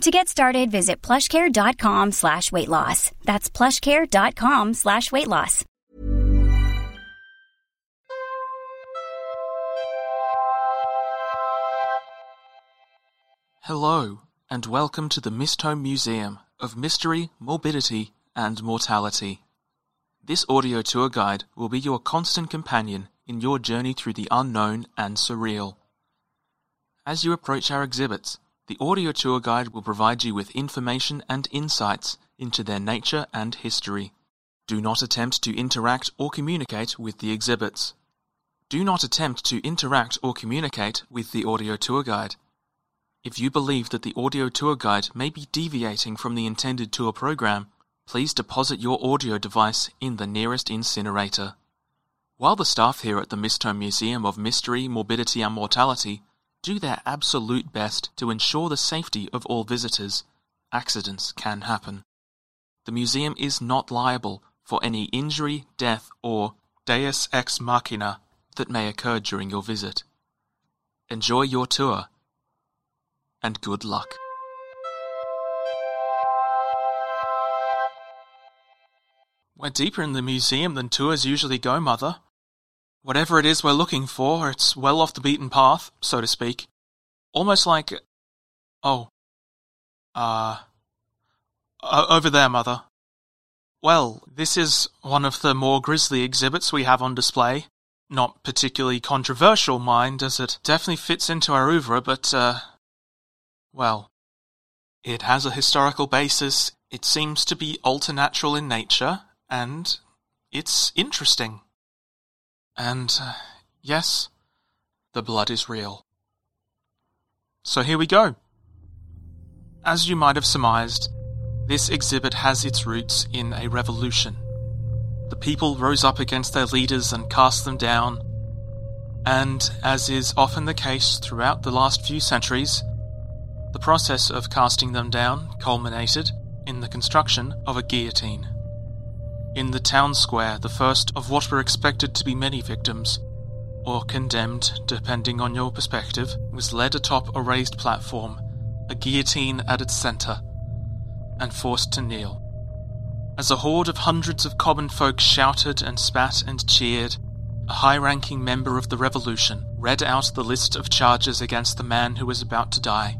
To get started, visit plushcare.com slash weight loss. That's plushcare.com slash weight loss. Hello, and welcome to the Mistholme Museum of Mystery, Morbidity, and Mortality. This audio tour guide will be your constant companion in your journey through the unknown and surreal. As you approach our exhibits, the audio tour guide will provide you with information and insights into their nature and history. Do not attempt to interact or communicate with the exhibits. Do not attempt to interact or communicate with the audio tour guide. If you believe that the audio tour guide may be deviating from the intended tour program, please deposit your audio device in the nearest incinerator. While the staff here at the Mistholme Museum of Mystery, Morbidity and Mortality do their absolute best to ensure the safety of all visitors, accidents can happen. The museum is not liable for any injury, death, or deus ex machina that may occur during your visit. Enjoy your tour, and good luck. We're deeper in the museum than tours usually go, Mother. Whatever it is we're looking for, it's well off the beaten path, so to speak. Almost like. Oh. Uh. over there, Mother. Well, this is one of the more grisly exhibits we have on display. Not particularly controversial, mind, as it definitely fits into our oeuvre, but, uh. Well. It has a historical basis, it seems to be alternatural in nature, and it's interesting. And, uh, yes, the blood is real. So here we go. As you might have surmised, this exhibit has its roots in a revolution. The people rose up against their leaders and cast them down, and, as is often the case throughout the last few centuries, the process of casting them down culminated in the construction of a guillotine. In the town square, the first of what were expected to be many victims, or condemned, depending on your perspective, was led atop a raised platform, a guillotine at its centre, and forced to kneel. As a horde of hundreds of common folk shouted and spat and cheered, a high ranking member of the revolution read out the list of charges against the man who was about to die.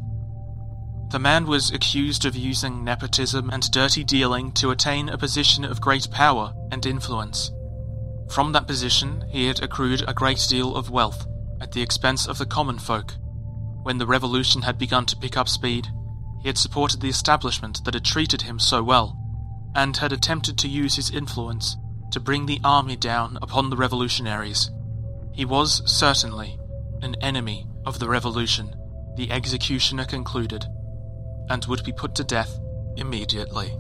The man was accused of using nepotism and dirty dealing to attain a position of great power and influence. From that position, he had accrued a great deal of wealth at the expense of the common folk. When the revolution had begun to pick up speed, he had supported the establishment that had treated him so well, and had attempted to use his influence to bring the army down upon the revolutionaries. He was certainly an enemy of the revolution, the executioner concluded and would be put to death immediately.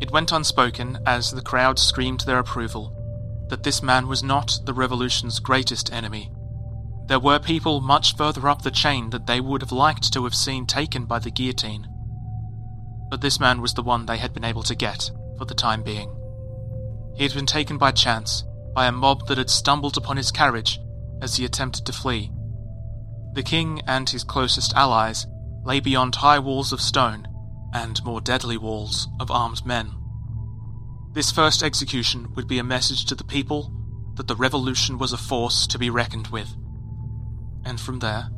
It went unspoken as the crowd screamed their approval that this man was not the revolution's greatest enemy. There were people much further up the chain that they would have liked to have seen taken by the guillotine. But this man was the one they had been able to get for the time being. He had been taken by chance by a mob that had stumbled upon his carriage as he attempted to flee. The king and his closest allies lay beyond high walls of stone and more deadly walls of armed men. This first execution would be a message to the people that the revolution was a force to be reckoned with, and from there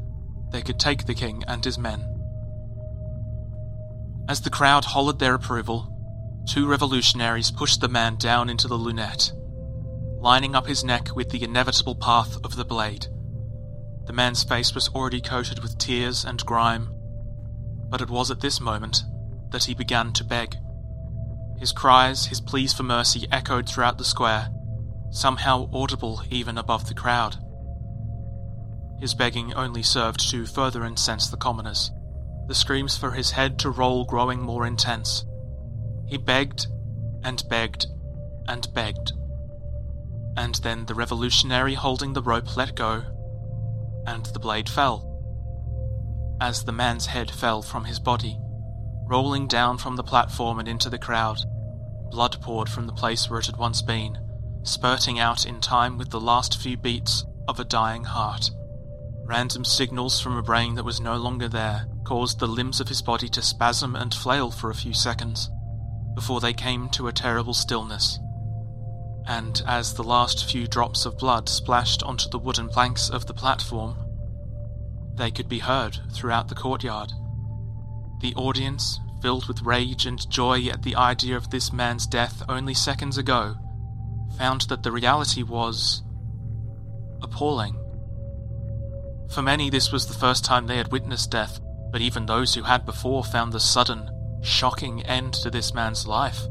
they could take the king and his men. As the crowd hollered their approval, two revolutionaries pushed the man down into the lunette, lining up his neck with the inevitable path of the blade. The man's face was already coated with tears and grime, but it was at this moment that he began to beg. His cries, his pleas for mercy echoed throughout the square, somehow audible even above the crowd. His begging only served to further incense the commoners, the screams for his head to roll growing more intense. He begged and begged and begged. And then the revolutionary holding the rope let go, and the blade fell. As the man's head fell from his body, rolling down from the platform and into the crowd, blood poured from the place where it had once been, spurting out in time with the last few beats of a dying heart. Random signals from a brain that was no longer there caused the limbs of his body to spasm and flail for a few seconds, before they came to a terrible stillness. And as the last few drops of blood splashed onto the wooden planks of the platform, they could be heard throughout the courtyard. The audience, filled with rage and joy at the idea of this man's death only seconds ago, found that the reality was appalling. For many, this was the first time they had witnessed death, but even those who had before found the sudden, shocking end to this man's life.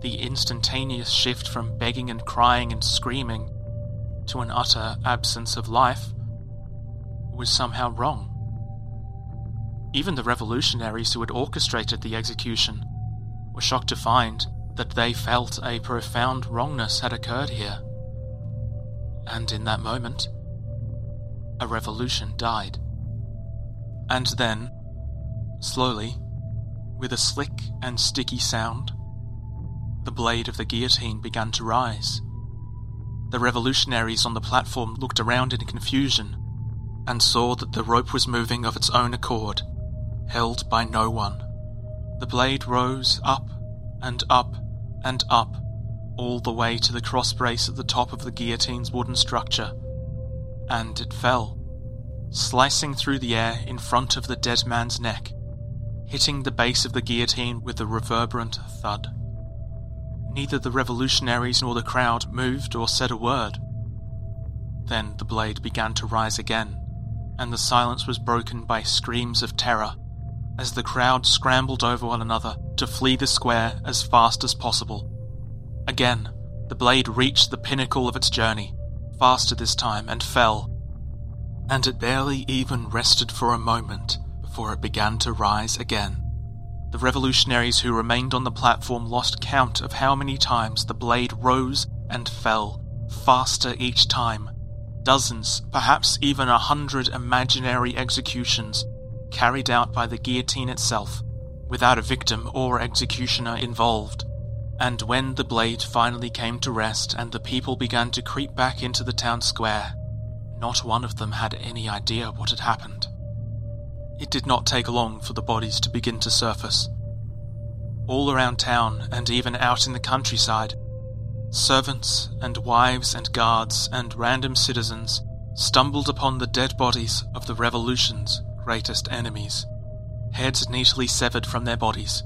The instantaneous shift from begging and crying and screaming to an utter absence of life was somehow wrong. Even the revolutionaries who had orchestrated the execution were shocked to find that they felt a profound wrongness had occurred here. And in that moment, a revolution died. And then, slowly, with a slick and sticky sound, the blade of the guillotine began to rise. The revolutionaries on the platform looked around in confusion and saw that the rope was moving of its own accord, held by no one. The blade rose up and up and up, all the way to the cross brace at the top of the guillotine's wooden structure, and it fell, slicing through the air in front of the dead man's neck, hitting the base of the guillotine with a reverberant thud. Neither the revolutionaries nor the crowd moved or said a word. Then the blade began to rise again, and the silence was broken by screams of terror as the crowd scrambled over one another to flee the square as fast as possible. Again, the blade reached the pinnacle of its journey, faster this time, and fell. And it barely even rested for a moment before it began to rise again. The revolutionaries who remained on the platform lost count of how many times the blade rose and fell, faster each time. Dozens, perhaps even a hundred imaginary executions carried out by the guillotine itself, without a victim or executioner involved. And when the blade finally came to rest and the people began to creep back into the town square, not one of them had any idea what had happened. It did not take long for the bodies to begin to surface. All around town and even out in the countryside, servants and wives and guards and random citizens stumbled upon the dead bodies of the revolution's greatest enemies, heads neatly severed from their bodies.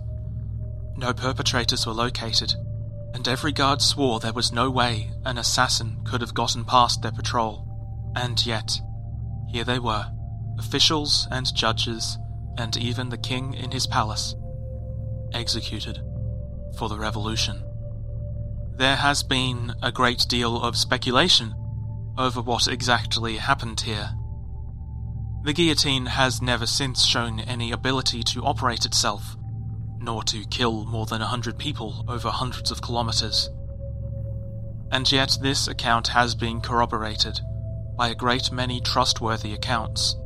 No perpetrators were located, and every guard swore there was no way an assassin could have gotten past their patrol. And yet, here they were, officials and judges, and even the king in his palace, executed for the revolution. There has been a great deal of speculation over what exactly happened here the guillotine has never since shown any ability to operate itself, nor to kill more than a hundred people over hundreds of kilometers. And yet this account has been corroborated by a great many trustworthy accounts.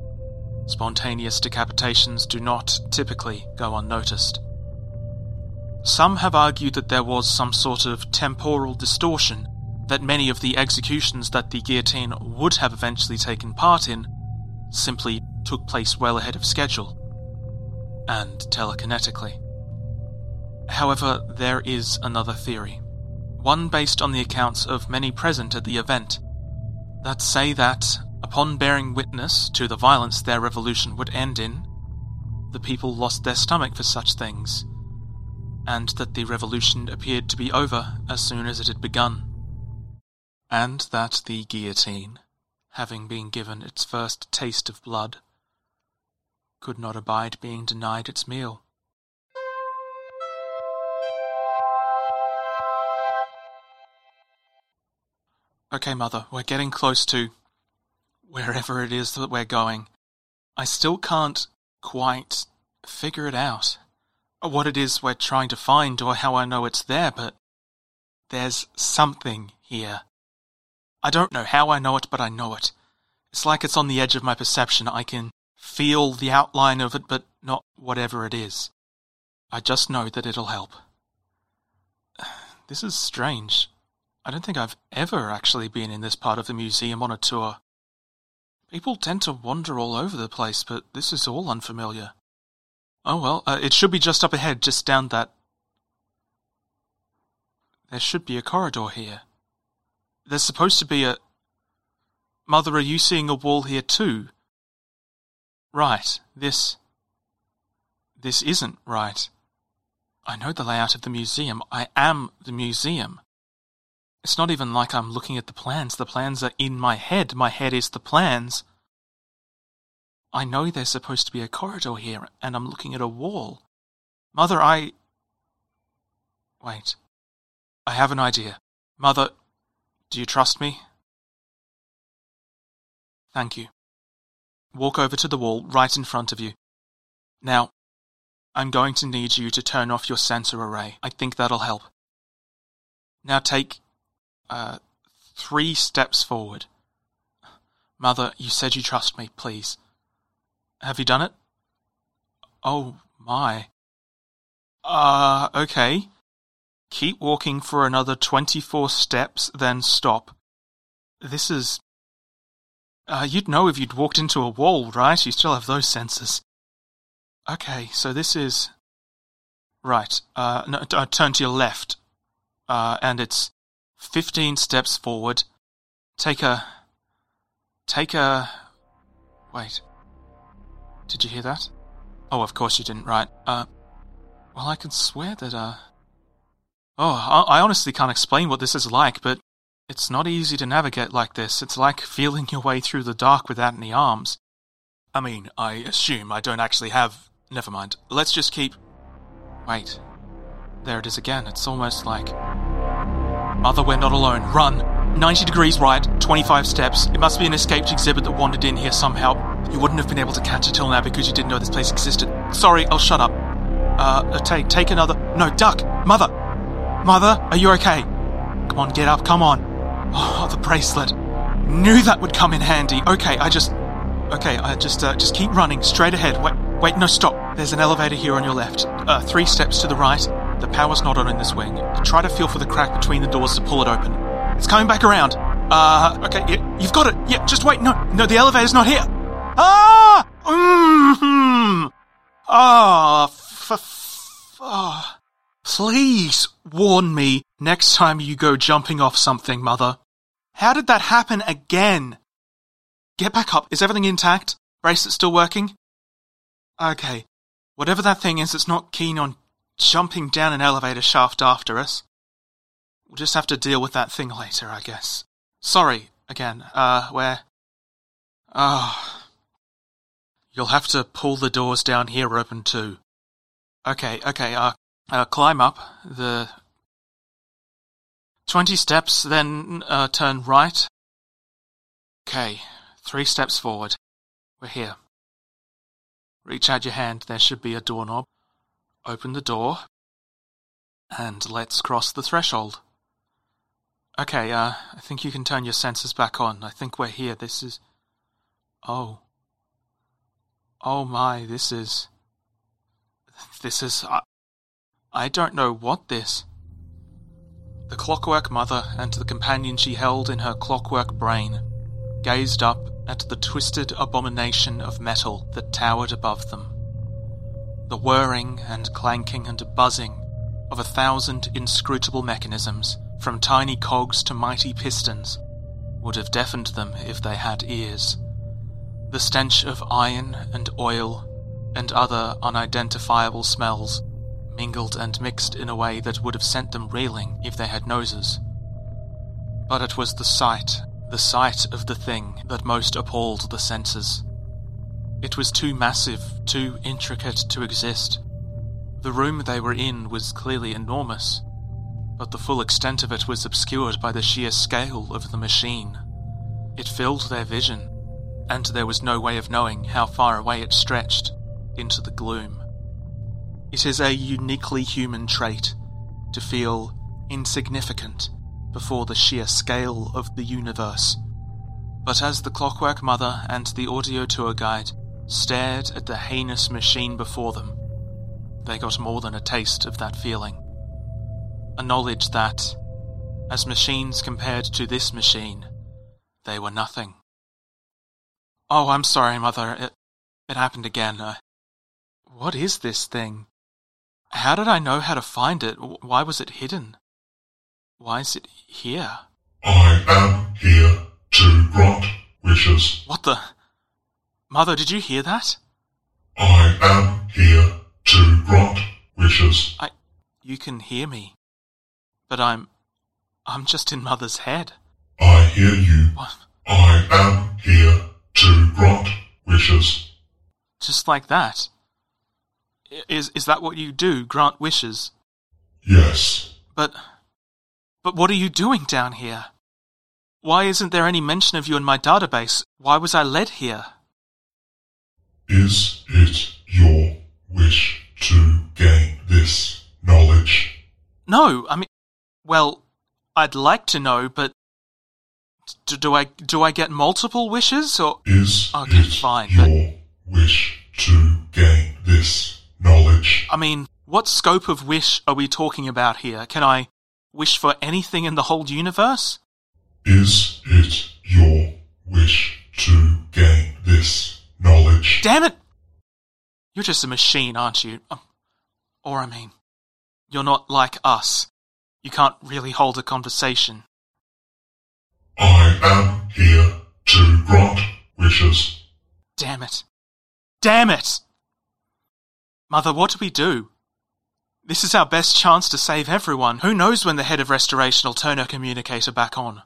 Spontaneous decapitations do not typically go unnoticed. Some have argued that there was some sort of temporal distortion, that many of the executions that the guillotine would have eventually taken part in simply took place well ahead of schedule and telekinetically. However, there is another theory, one based on the accounts of many present at the event, that say that, upon bearing witness to the violence their revolution would end in, the people lost their stomach for such things, and that the revolution appeared to be over as soon as it had begun, and that the guillotine having been given its first taste of blood, could not abide being denied its meal. Okay, Mother, we're getting close to wherever it is that we're going. I still can't quite figure it out. What it is we're trying to find or how I know it's there, but There's something here. I don't know how I know it, but I know it. It's like it's on the edge of my perception. I can feel the outline of it, but not whatever it is. I just know that it'll help. This is strange. I don't think I've ever actually been in this part of the museum on a tour. People tend to wander all over the place, but this is all unfamiliar. Oh well, uh, it should be just up ahead, just down that. There should be a corridor here. There's supposed to be a. Mother, are you seeing a wall here too? Right, this. This isn't right. I know the layout of the museum. I am the museum. It's not even like I'm looking at the plans. The plans are in my head. My head is the plans. I know there's supposed to be a corridor here, and I'm looking at a wall. Mother, I. Wait. I have an idea. Mother, do you trust me? Thank you. Walk over to the wall right in front of you. Now, I'm going to need you to turn off your sensor array. I think that'll help. Now take uh, three steps forward. Mother, you said you trust me, please. Have you done it? Oh my. Uh, okay. Keep walking for another 24 steps, then stop. This is. Uh, you'd know if you'd walked into a wall, right? You still have those senses. Okay, so this is. Right. Uh, no, uh, turn to your left. Uh, and it's 15 steps forward. Take a. Take a. Wait. Did you hear that? Oh, of course you didn't, right. Uh. Well, I can swear that, uh. Oh, I honestly can't explain what this is like, but it's not easy to navigate like this. It's like feeling your way through the dark without any arms. I mean, I assume I don't actually have Never mind. Let's just keep. Wait. There it is again. It's almost like. Mother, we're not alone. Run! 90 degrees right, 25 steps. It must be an escaped exhibit that wandered in here somehow. You wouldn't have been able to catch it till now because you didn't know this place existed. Sorry, I'll shut up. Uh, uh take, take another. No, duck! Mother! Mother, are you okay? Come on, get up, come on. Oh, the bracelet. Knew that would come in handy. Okay, I just. Okay, I just, uh, just keep running straight ahead. Wait. Wait, no, stop. There's an elevator here on your left. Uh, three steps to the right. The power's not on in this wing. Try to feel for the crack between the doors to pull it open. It's coming back around. Uh, okay, yeah, you've got it. Yeah, just wait. No, no, the elevator's not here. Ah! Mm-hmm. Ah, f- f- ah. Please warn me next time you go jumping off something, Mother. How did that happen again? Get back up. Is everything intact? Bracelet still working? Okay, whatever that thing is that's not keen on jumping down an elevator shaft after us. We'll just have to deal with that thing later, I guess. Sorry, again, uh, where? Ah. Oh. You'll have to pull the doors down here open too. Okay, okay, uh, uh climb up the 20 steps, then uh, turn right. Okay, three steps forward. We're here. Reach out your hand, there should be a doorknob. Open the door. And let's cross the threshold. Okay, uh, I think you can turn your sensors back on. I think we're here. This is. Oh. Oh my, this is. This is. I, I don't know what this. The clockwork mother and the companion she held in her clockwork brain gazed up at the twisted abomination of metal that towered above them. The whirring and clanking and buzzing of a thousand inscrutable mechanisms, from tiny cogs to mighty pistons, would have deafened them if they had ears. The stench of iron and oil and other unidentifiable smells mingled and mixed in a way that would have sent them reeling if they had noses. But it was the sight the sight of the thing that most appalled the senses. It was too massive, too intricate to exist. The room they were in was clearly enormous, but the full extent of it was obscured by the sheer scale of the machine. It filled their vision, and there was no way of knowing how far away it stretched into the gloom. It is a uniquely human trait to feel insignificant before the sheer scale of the universe. But as the clockwork mother and the audio tour guide stared at the heinous machine before them, they got more than a taste of that feeling. A knowledge that, as machines compared to this machine, they were nothing. Oh, I'm sorry, Mother. It, it happened again. Uh, what is this thing? How did I know how to find it? Why was it hidden? Why is it here? I am here to grant wishes. What the? Mother, did you hear that? I am here to grant wishes. I. You can hear me. But I'm. I'm just in Mother's head. I hear you. What? I am here to grant wishes. Just like that? Is, is that what you do? Grant wishes? Yes. But. But what are you doing down here? Why isn't there any mention of you in my database? Why was I led here? Is it your wish to gain this knowledge? No, I mean, well, I'd like to know, but do, do I do I get multiple wishes or? Is Okay, it fine, but- your wish to gain this knowledge? I mean, what scope of wish are we talking about here? Can I wish for anything in the whole universe? Is it your wish to gain this knowledge? Damn it! You're just a machine, aren't you? Um, Or I mean, you're not like us. You can't really hold a conversation. I am here to grant wishes. Damn it. Damn it! Mother, what do we do? This is our best chance to save everyone. Who knows when the head of restoration will turn her communicator back on?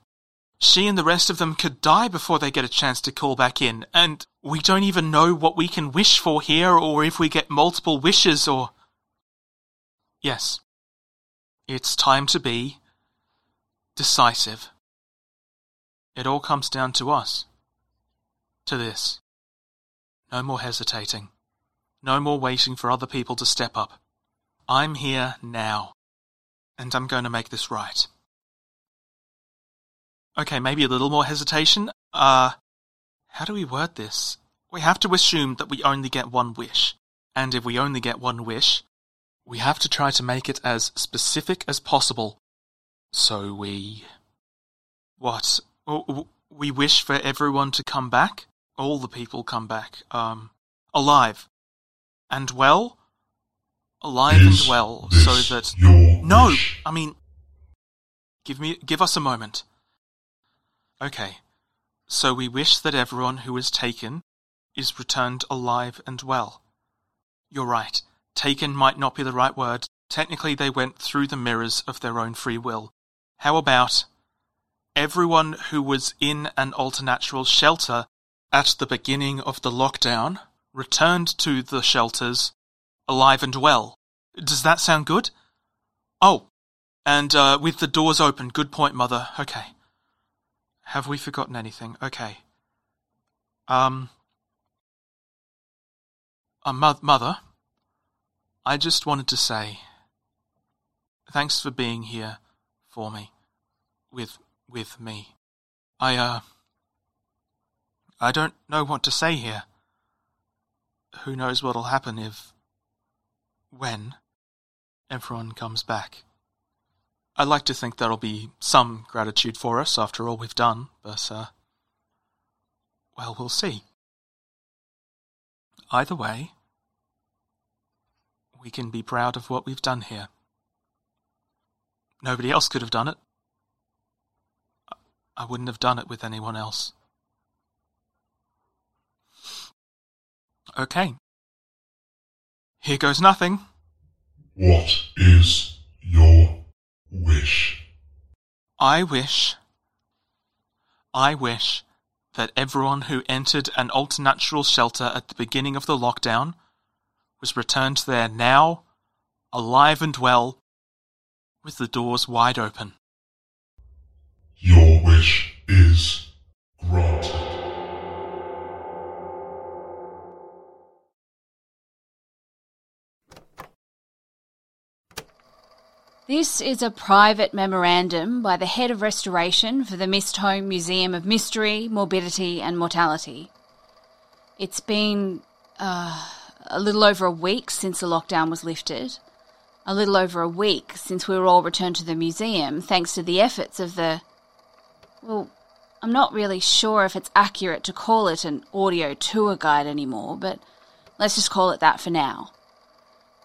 She and the rest of them could die before they get a chance to call back in, and we don't even know what we can wish for here or if we get multiple wishes or. Yes. It's time to be decisive. It all comes down to us. To this. No more hesitating. No more waiting for other people to step up. I'm here now. And I'm going to make this right. Okay, maybe a little more hesitation. Uh, how do we word this? We have to assume that we only get one wish. And if we only get one wish, we have to try to make it as specific as possible. So we. What? W- We wish for everyone to come back? All the people come back. Um, alive. And well? Alive Is and well, so that. No! wish? I mean. Give me. Give us a moment. Okay. So we wish that everyone who is taken is returned alive and well. You're right. Taken might not be the right word. Technically, they went through the mirrors of their own free will. How about everyone who was in an alternatural shelter at the beginning of the lockdown returned to the shelters alive and well? Does that sound good? Oh, and uh, with the doors open. Good point, Mother. Okay. Have we forgotten anything? Okay. Um. Uh, mo- Mother, I just wanted to say thanks for being here for me, with with me. I uh. I don't know what to say here. Who knows what'll happen if, when, everyone comes back. I'd like to think there'll be some gratitude for us after all we've done, but, uh, well, we'll see. Either way, we can be proud of what we've done here. Nobody else could have done it. I- wouldn't have done it with anyone else. Okay. Here goes nothing. What is your wish? I wish. I wish that everyone who entered an alternatural shelter at the beginning of the lockdown was returned there now, alive and well, with the doors wide open. Your wish is granted. This is a private memorandum by the head of restoration for the Mistholme Museum of Mystery, Morbidity and Mortality. It's been uh, a little over a week since the lockdown was lifted, a little over a week since we were all returned to the museum, thanks to the efforts of the. Well, I'm not really sure if it's accurate to call it an audio tour guide anymore, but let's just call it that for now.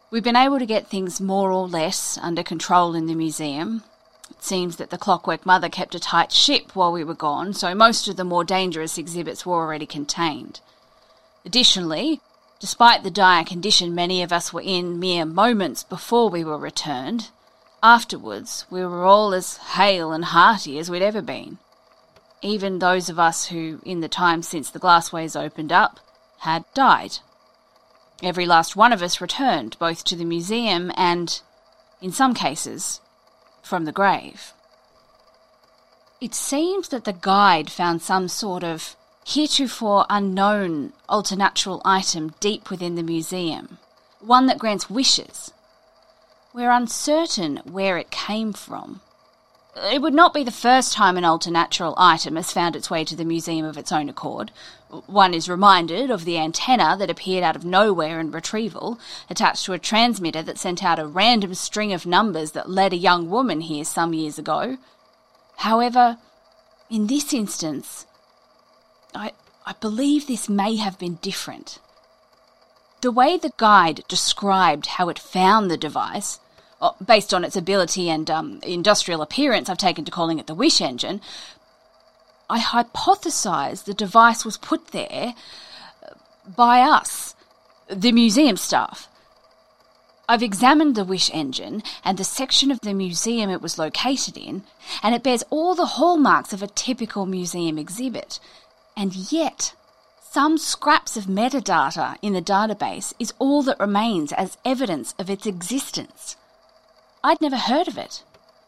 We've been able to get things more or less under control in the museum. It seems that the Clockwork Mother kept a tight ship while we were gone, so most of the more dangerous exhibits were already contained. Additionally, despite the dire condition many of us were in mere moments before we were returned, afterwards we were all as hale and hearty as we'd ever been. Even those of us who, in the time since the glassways opened up, had died. Every last one of us returned, both to the museum and, in some cases, from the grave. It seems that the guide found some sort of heretofore unknown alternatural item deep within the museum, one that grants wishes. We're uncertain where it came from. It would not be the first time an alternatural item has found its way to the museum of its own accord. One is reminded of the antenna that appeared out of nowhere in retrieval, attached to a transmitter that sent out a random string of numbers that led a young woman here some years ago. However, in this instance, I, I believe this may have been different. The way the guide described how it found the device uh, based on its ability and um, industrial appearance, I've taken to calling it the Wish Engine. I hypothesize the device was put there uh, by us, the museum staff. I've examined the Wish engine and the section of the museum it was located in, and it bears all the hallmarks of a typical museum exhibit. And yet, some scraps of metadata in the database is all that remains as evidence of its existence. I'd never heard of it.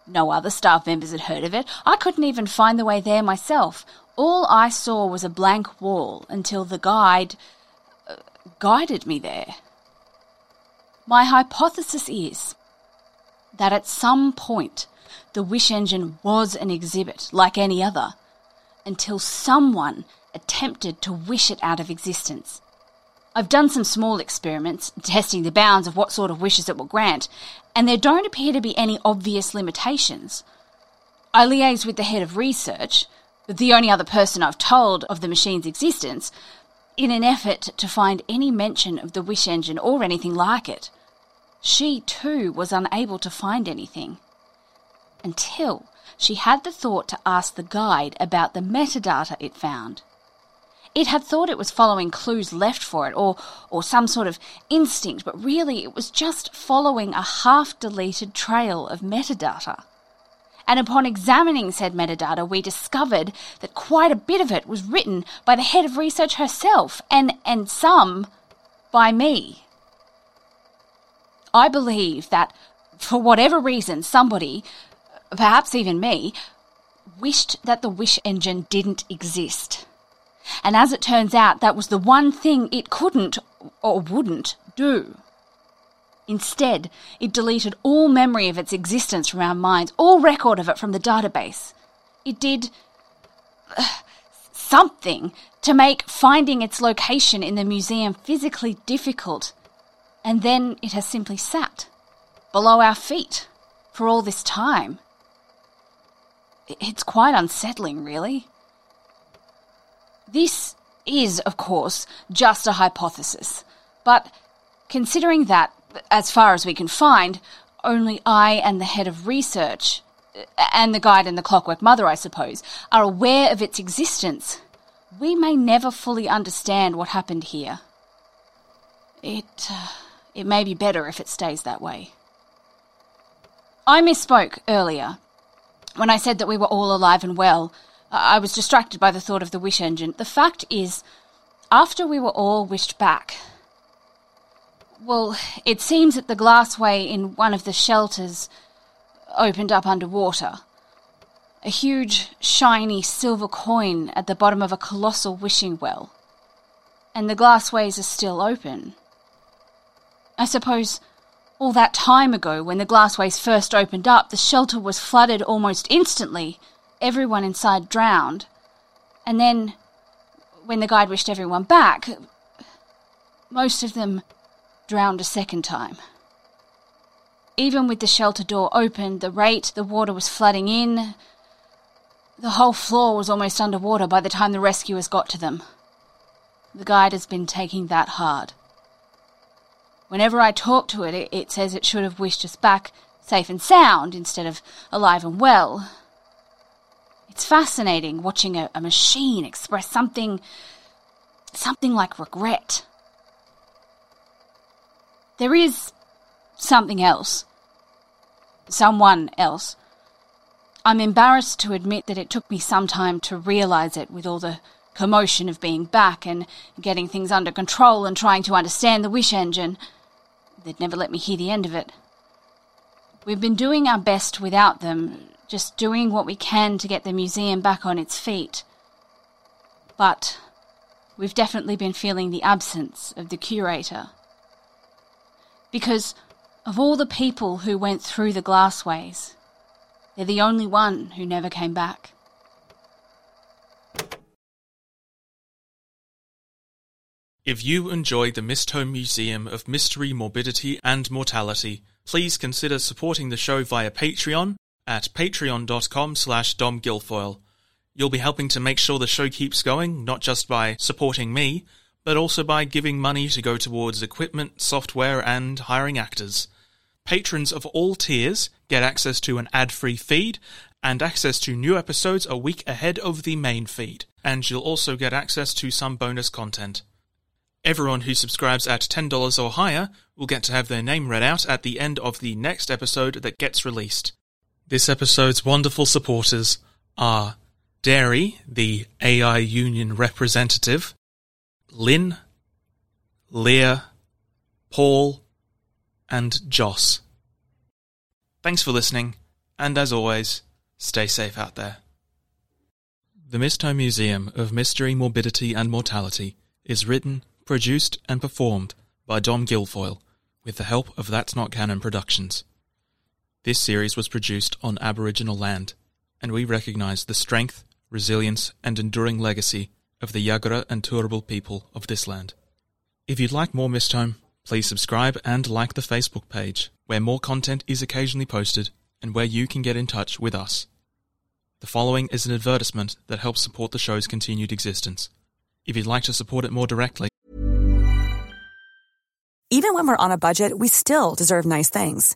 No other staff members had heard of it. I couldn't even find the way there myself. All I saw was a blank wall until the guide uh, guided me there. My hypothesis is that at some point the Wish Engine was an exhibit like any other until someone attempted to wish it out of existence. I've done some small experiments testing the bounds of what sort of wishes it will grant, and there don't appear to be any obvious limitations. I liaised with the head of research, the only other person I've told of the machine's existence, in an effort to find any mention of the wish engine or anything like it. She, too, was unable to find anything. Until she had the thought to ask the guide about the metadata it found. It had thought it was following clues left for it or, or some sort of instinct, but really it was just following a half deleted trail of metadata. And upon examining said metadata, we discovered that quite a bit of it was written by the head of research herself, and, and some by me. I believe that, for whatever reason, somebody, perhaps even me, wished that the wish engine didn't exist. And as it turns out, that was the one thing it couldn't or wouldn't do. Instead, it deleted all memory of its existence from our minds, all record of it from the database. It did uh, something to make finding its location in the museum physically difficult, and then it has simply sat below our feet for all this time. It's quite unsettling, really. This is, of course, just a hypothesis, but considering that, as far as we can find, only I and the head of research, and the guide and the clockwork mother, I suppose, are aware of its existence, we may never fully understand what happened here. It, uh, it may be better if it stays that way. I misspoke earlier when I said that we were all alive and well. I was distracted by the thought of the wish engine. The fact is, after we were all wished back, well, it seems that the glassway in one of the shelters opened up underwater. A huge, shiny silver coin at the bottom of a colossal wishing well. And the glassways are still open. I suppose All that time ago, when the glassways first opened up, the shelter was flooded almost instantly. Everyone inside drowned. And then, when the guide wished everyone back, most of them drowned a second time. Even with the shelter door open, the rate the water was flooding in, the whole floor was almost underwater by the time the rescuers got to them. The guide has been taking that hard. Whenever I talk to it, it says it should have wished us back safe and sound instead of alive and well. It's fascinating watching a, a machine express something. something like regret. There is something else. Someone else. I'm embarrassed to admit that it took me some time to realize it with all the commotion of being back and getting things under control and trying to understand the wish engine. They'd never let me hear the end of it. We've been doing our best without them, just doing what we can to get the museum back on its feet. But we've definitely been feeling the absence of the curator. Because of all the people who went through the glassways, they're the only one who never came back. If you enjoy the Mistholme Museum of Mystery, Morbidity and Mortality, please consider supporting the show via Patreon at patreon.com slash domguilfoyle. You'll be helping to make sure the show keeps going, not just by supporting me, but also by giving money to go towards equipment, software, and hiring actors. Patrons of all tiers get access to an ad-free feed and access to new episodes a week ahead of the main feed, and you'll also get access to some bonus content. Everyone who subscribes at $10 or higher will get to have their name read out at the end of the next episode that gets released. This episode's wonderful supporters are Dairy, the AI Union representative, Lynn, Leah, Paul, and Joss. Thanks for listening, and as always, stay safe out there. The Mistholme Museum of Mystery, Morbidity and Mortality is written, produced, and performed by Dom Guilfoyle with the help of That's Not Canon Productions. This series was produced on Aboriginal land, and we recognise the strength, resilience, and enduring legacy of the Yagara and Turrbal people of this land. If you'd like more Mistholme, please subscribe and like the Facebook page, where more content is occasionally posted and where you can get in touch with us. The following is an advertisement that helps support the show's continued existence. If you'd like to support it more directly, Even when we're on a budget, we still deserve nice things.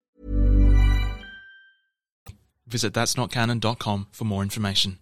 Visit that'snotcanon.com for more information.